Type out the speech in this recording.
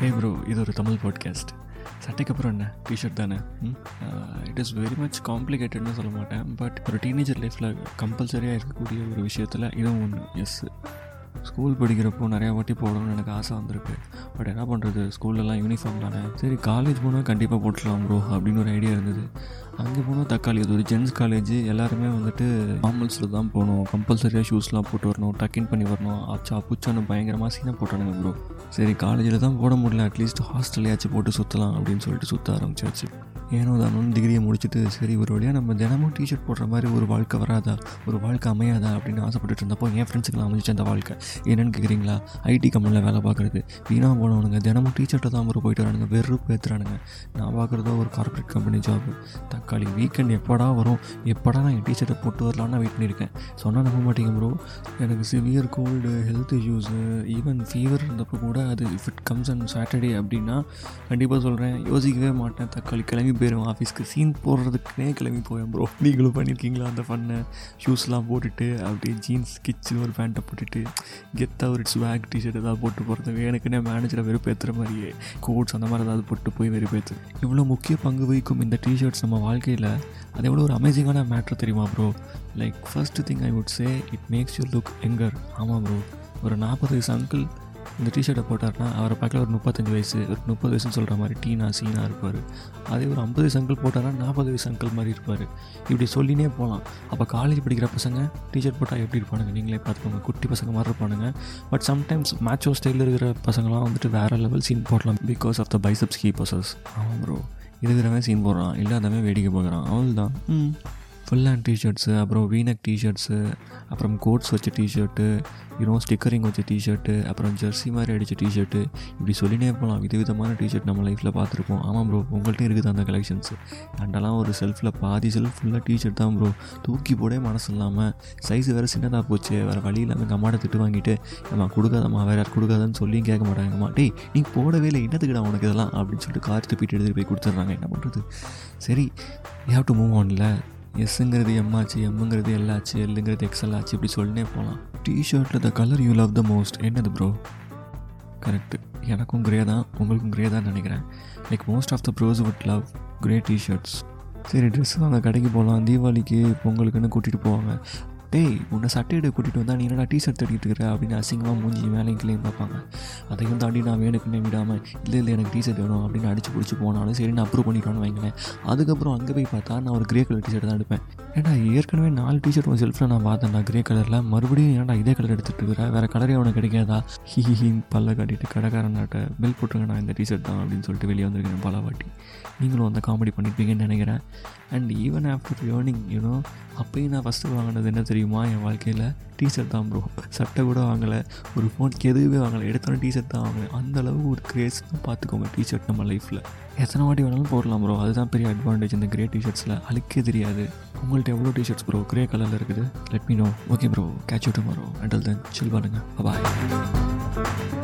ஹே bro இது ஒரு Tamil podcast சட்டைக்கு அப்புறம் என்ன? டிஷர்ட் தானே? இட் இஸ் வெரி மச் காம்ப்ளிகேட்டட்னு சொல்ல மாட்டேன். பட் ஒரு டீனேஜர் லைஃப்பில் கம்பல்சரியாக இருக்கக்கூடிய ஒரு விஷயத்தில் இதுவும் ஒன்று எஸ் ஸ்கூல் படிக்கிறப்போ நிறையா வாட்டி போடணும்னு எனக்கு ஆசை வந்திருக்கு. பட் என்ன பண்ணுறது ஸ்கூல்லலாம் யூனிஃபார்ம் தானே. சரி காலேஜ் போனால் கண்டிப்பாக போட்டுடலாம் ப்ரோ அப்படின்னு ஒரு ஐடியா இருந்தது. அங்கே போனால் தக்காளி அது ஒரு ஜென்ஸ் காலேஜ் எல்லாருமே வந்துட்டு நார்மல்ஸில் தான் போகணும். கம்பல்சரியாக ஷூஸ்லாம் போட்டு வரணும் டக்கின் பண்ணி வரணும். அச்சா புச்சான்னு பயங்கரமாக சீனாக போட்டானுங்க ப்ரோ சரி காலேஜில் தான் போட முடியல. அட்லீஸ்ட் ஹாஸ்டல்லையாச்சும் போட்டு சுற்றலாம் அப்படின்னு சொல்லிட்டு சுற்ற ஆரம்பிச்சாச்சு. ஏனோ தானும் டிகிரியை முடிச்சுட்டு சரி ஒரு வழியாக நம்ம தினமும் டிஷர்ட் போடுற மாதிரி ஒரு வாழ்க்கை வராதா? ஒரு வாழ்க்கை அமையாதா? அப்படின்னு ஆசைப்பட்டுட்டு இருந்தப்போ என் ஃப்ரெண்ட்ஸுக்கெல்லாம் அமைச்சு அந்த வாழ்க்கை. என்னென்னு கேட்குறீங்களா ஐடி கம்பெனியில் வேலை பார்க்குறது வீணாக போனவனுங்க தினமும் டீஷர்ட்டை தான் ஒரு போயிட்டு வரானுங்க. வெறுப்பு ஏற்றுறானுங்க நான் பார்க்குறதோ ஒரு கார்பரேட் கம்பெனி ஜாப் தக்காளி வீக்கெண்ட் எப்படா வரும்? எப்படா நான் என் டீஷர்ட்டை போட்டு வரலான்னு வெயிட் பண்ணியிருக்கேன். சொன்னால் நம்ப மாட்டேங்க ப்ரோ எனக்கு severe cold health issues even fever இருந்தப்போ கூட அது if it comes and Saturday அப்படின்னா கண்டிப்பாக சொல்கிறேன் யோசிக்கவே மாட்டேன். தக்காளி கிளம்பி பேரும் ஆஃபீஸ்க்கு சீன் போடுறதுக்குனே கிளம்பி போவேன் ப்ரோ நீங்களும் பண்ணியிருக்கீங்களா அந்த ஃபன்னை ஷூஸ்லாம் போட்டுட்டு அப்படியே ஜீன்ஸ் கிச்சு ஒரு பேண்ட்டை போட்டுட்டு கெத்தாக ஒரு ஸ்வாக் டிஷர்ட் ஏதாவது போட்டு போகிறது எனக்குன்னே மேனேஜரை வெறுப்பேற்றுற மாதிரியே கோட்ஸ் அந்த மாதிரி ஏதாவது போட்டு போய் வெறுப்பேற்று இவ்வளோ முக்கிய பங்கு வகிக்கும் இந்த டிஷர்ட்ஸ் நம்ம வாழ்க்கையில்? அது எவ்வளோ ஒரு அமேசிங்கான மேட்ரு தெரியுமா bro like first thing I would say it makes you look younger ஆமாம் ப்ரோ ஒரு நாற்பது வயசு அங்கிள் இந்த டிஷர்ட்டை போட்டார்னா அவரை பார்க்கல ஒரு முப்பத்தஞ்சு வயசு ஒரு முப்பது வயசுன்னு சொல்கிற மாதிரி டீனா சீனாக இருப்பார். அதே ஒரு ஐம்பது வயசு அங்கிள் போட்டார்னா நாற்பது வயசு அங்கிள் மாதிரி இருப்பார். இப்படி சொல்லினே போகலாம் அப்போ காலேஜ் படிக்கிற பசங்க டிஷர்ட் போட்டால் எப்படி இருப்பானுங்க? நீங்களே பார்த்துக்கோங்க. குட்டி பசங்க மாதிரி இருப்பானுங்க. பட் சம்டைம்ஸ் மேட்சோ ஸ்டைலில் இருக்கிற பசங்களாம் வந்துட்டு வேறு லெவல் சீன் போடலாம். பிகாஸ் ஆஃப் த பைசப்ஸ் கீப்பர்ஸஸ் ஆமாம் ப்ரோ இருக்கிறவன் சீன் போடுறான். இல்லாதவன் வேடிக்கை பார்க்குறான். அவள் தான் ம். ஃபுல் ஹேண்ட் டிஷர்ட்ஸு அப்புறம் வீனக் டிஷர்ட்ஸு அப்புறம் கோட்ஸ் வச்ச t shirt you know stickering வச்ச டிஷர்ட்டு அப்புறம் ஜெர்சி மாதிரி அடித்த டிஷர்ட்டு இப்படி சொல்லினே போகலாம் விதவிதமான டிஷர்ட் நம்ம லைஃப்பில் பார்த்துருப்போம். ஆமாம் ப்ரோ உங்கள்கிட்ட இருக்குது அந்த கலெக்ஷன்ஸ் அண்டெல்லாம் ஒரு செல்ஃபில் பாதி செல்ஃப் ஃபுல்லாக டிஷர்ட் தான் ப்ரோ தூக்கி போடவே மனசு இல்லாமல் சைஸ் வேறு சின்னதாக போச்சு வேறு வழி இல்லாமல் எங்கள் அம்மாட்ட திட்டு வாங்கிட்டு நம்ம கொடுக்காதம்மா வேறு யார் கொடுக்காதன்னு சொல்லியும் கேட்க மாட்டாங்கம்மா. டேய் நீ போடவே இல்லை என்னத்துக்குடா உனக்கு இதெல்லாம்? அப்படின்னு சொல்லிட்டு கார் துப்பிட்டு எடுத்துகிட்டு போய் கொடுத்துட்றாங்க. என்ன பண்ணுறது சரி யூ ஹேவ் டு மூவ் ஆன்ல எஸ்ஸுங்கிறது எம்மாச்சு எம்முங்கிறது எல்லாச்சு எல்லுங்கிறது எக்ஸல் ஆச்சு இப்படி சொல்லினே போகலாம் டிஷர்ட்டில் the colour you love the most என்னது ப்ரோ கரெக்டு எனக்கும் கிரே தான் உங்களுக்கும் கிரே தான் நினைக்கிறேன். Like most of the bros would love grey T-shirts சரி ட்ரெஸ் வாங்க கடைக்கு போகலாம் தீபாவளிக்கு பொங்கலுக்குன்னு கூட்டிகிட்டு போவாங்க. டேய் உன்னை சட்டை எடுக்க கூட்டிகிட்டு வந்தால் நீ என்னடா டிஷர்ட் தட்டிட்டு இருக்கிற அப்படின்னு அசிங்கமாக மூஞ்சி வேலையும் கிளையும் பார்ப்பாங்க. அதையும் தாண்டி நான் வேணுக்குன்னே விடாமல் இல்லை இல்லை எனக்கு டிஷர்ட் வேணும் அப்படின்னு அடிச்சு பிடிச்சி போனாலும் சரி நான் அப்ரூவ் பண்ணிட்டோன்னு வைங்களேன். அதுக்கப்புறம் அங்கே போய் பார்த்தா நான் ஒரு கிரே கலர் டிஷர்ட் தான் எடுப்பேன். ஏன்னா ஏற்கனவே நாலு டிஷர்ட் உன் செல்ஃபில் நான் பார்த்தேன்டா கிரே கலரில் மறுபடியும் ஏன்டா இதே கலர் எடுத்துகிட்டு இருக்கிற வேறு கலரே அவனுக்கு கிடைக்காதா? ஹி ஹின்னு பல்ல காட்டிட்டு கடைக்காரனாட்ட பில் போட்டுருங்க நான் இந்த டிஷர்ட் தான் அப்படின்னு சொல்லிட்டு வெளியே வந்திருக்கேன் பல வாட்டி. நீங்களும் அந்த காமெடி பண்ணியிருப்பீங்கன்னு நினைக்கிறேன். And even after earning you know நான் ஃபஸ்ட்டு வாங்கினது என்ன தெரியும்? தெரியுமா என் வாழ்க்கையில்? டிஷர்ட் தான் ப்ரோ சட்டை கூட வாங்கலை. ஒரு ஃபோனுக்கு எதுவுமே வாங்கலை. எடுத்தோன்னே டிஷர்ட் தான் வாங்கினேன். அந்த அளவு ஒரு கிரேஸ் தான் பார்த்துக்கோங்க டிஷர்ட் நம்ம லைஃப்பில் எத்தனை வாட்டி வேணாலும் போடலாம் ப்ரோ அதுதான் பெரிய அட்வான்டேஜ் இந்த கிரே டிஷர்ட்ஸில் அழுக்கே தெரியாது. உங்கள்கிட்ட எவ்வளோ டிஷர்ட்ஸ் ப்ரோ கிரே கலரில் இருக்குது. Let me know okay bro catch you tomorrow until then chill பண்ணுங்கள் பாய்